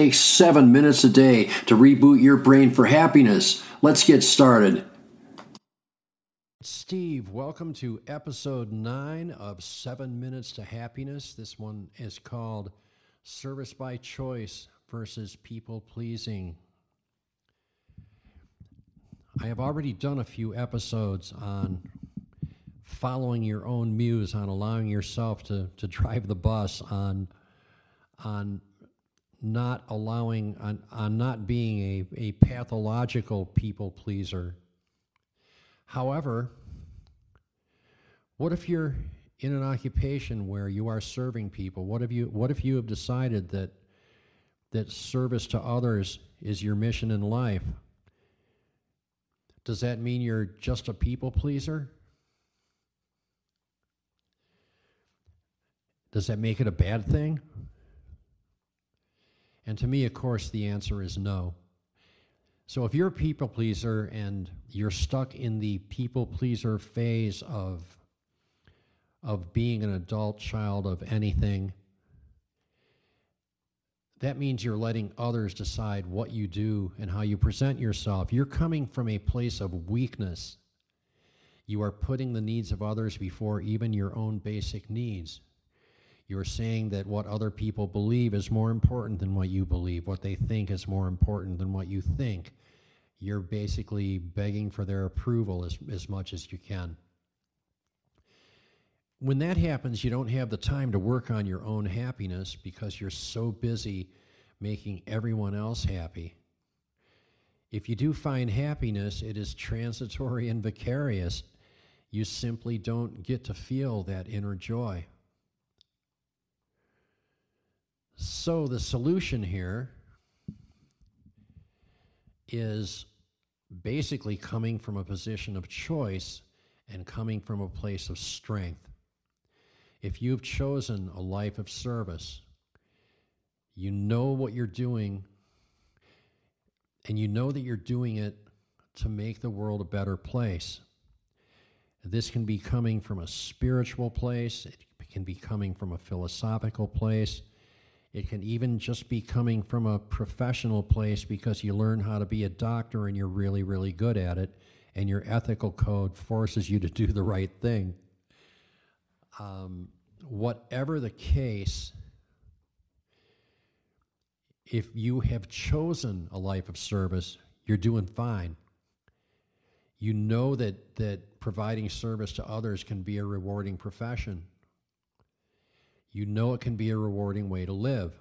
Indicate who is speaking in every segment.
Speaker 1: takes seven minutes a day to reboot your brain for happiness. Let's get started. Steve, welcome to episode nine of Seven Minutes to Happiness. This one is called Service by Choice versus People Pleasing. I have already done a few episodes on following your own muse, on allowing yourself to, to drive the bus, on, on not allowing, on, on not being a, a pathological people pleaser. However, what if you're in an occupation where you are serving people? What if you, what if you have decided that, that service to others is your mission in life? Does that mean you're just a people pleaser? Does that make it a bad thing? And to me, of course, the answer is no. So if you're a people pleaser and you're stuck in the people pleaser phase of, of being an adult child of anything, that means you're letting others decide what you do and how you present yourself. You're coming from a place of weakness. You are putting the needs of others before even your own basic needs. You're saying that what other people believe is more important than what you believe. What they think is more important than what you think. You're basically begging for their approval as, as much as you can. When that happens, you don't have the time to work on your own happiness because you're so busy making everyone else happy. If you do find happiness, it is transitory and vicarious. You simply don't get to feel that inner joy. So the solution here is basically coming from a position of choice and coming from a place of strength. If you've chosen a life of service, you know what you're doing, and you know that you're doing it to make the world a better place. This can be coming from a spiritual place, it can be coming from a philosophical place, it can even just be coming from a professional place because you learn how to be a doctor and you're really, really good at it, and your ethical code forces you to do the right thing. Um, whatever the case, if you have chosen a life of service, you're doing fine. You know that, that providing service to others can be a rewarding profession you know it can be a rewarding way to live.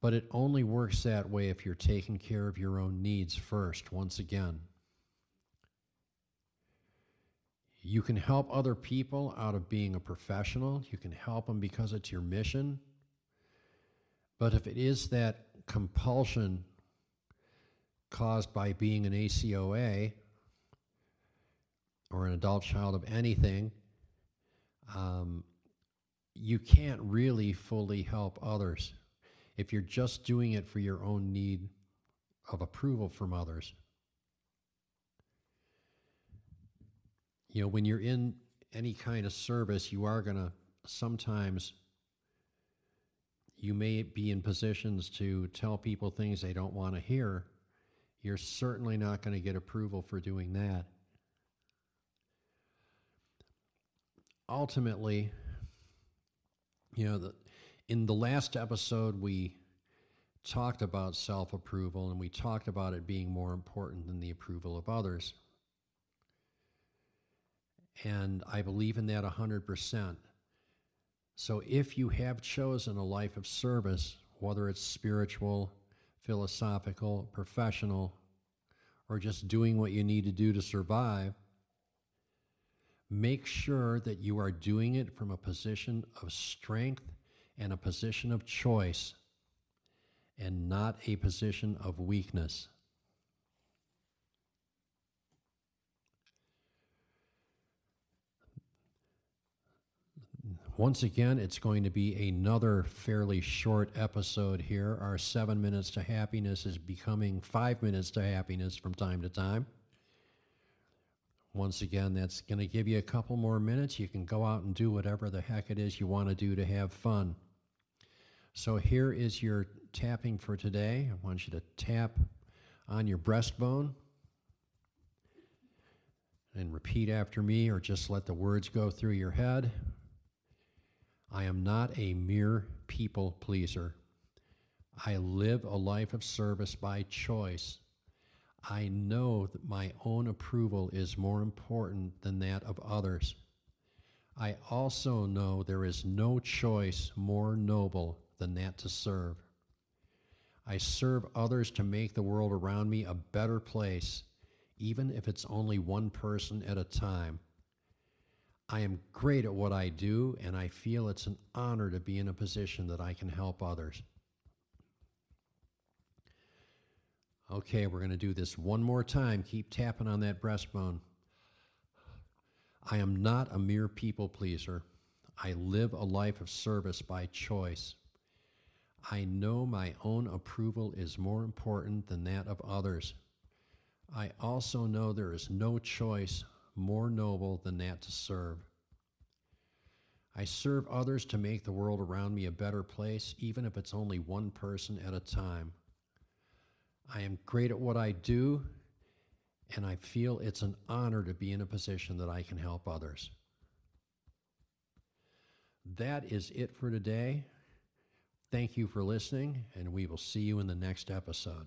Speaker 1: But it only works that way if you're taking care of your own needs first, once again. You can help other people out of being a professional. You can help them because it's your mission. But if it is that compulsion caused by being an ACOA or an adult child of anything, um, you can't really fully help others if you're just doing it for your own need of approval from others. You know, when you're in any kind of service, you are going to sometimes you may be in positions to tell people things they don't want to hear. You're certainly not going to get approval for doing that. Ultimately, you know, the, in the last episode, we talked about self approval and we talked about it being more important than the approval of others. And I believe in that 100%. So if you have chosen a life of service, whether it's spiritual, philosophical, professional, or just doing what you need to do to survive, make sure that you are doing it from a position of strength and a position of choice and not a position of weakness. Once again, it's going to be another fairly short episode here. Our seven minutes to happiness is becoming five minutes to happiness from time to time. Once again, that's going to give you a couple more minutes. You can go out and do whatever the heck it is you want to do to have fun. So here is your tapping for today. I want you to tap on your breastbone and repeat after me, or just let the words go through your head. I am not a mere people pleaser. I live a life of service by choice I know that my own approval is more important than that of others. I also know there is no choice more noble than that to serve. I serve others to make the world around me a better place, even if it's only one person at a time. I am great at what I do, and I feel it's an honor to be in a position that I can help others. Okay, we're going to do this one more time. Keep tapping on that breastbone. I am not a mere people pleaser. I live a life of service by choice. I know my own approval is more important than that of others. I also know there is no choice more noble than that to serve. I serve others to make the world around me a better place, even if it's only one person at a time. I am great at what I do, and I feel it's an honor to be in a position that I can help others. That is it for today. Thank you for listening, and we will see you in the next episode.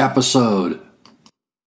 Speaker 1: episode.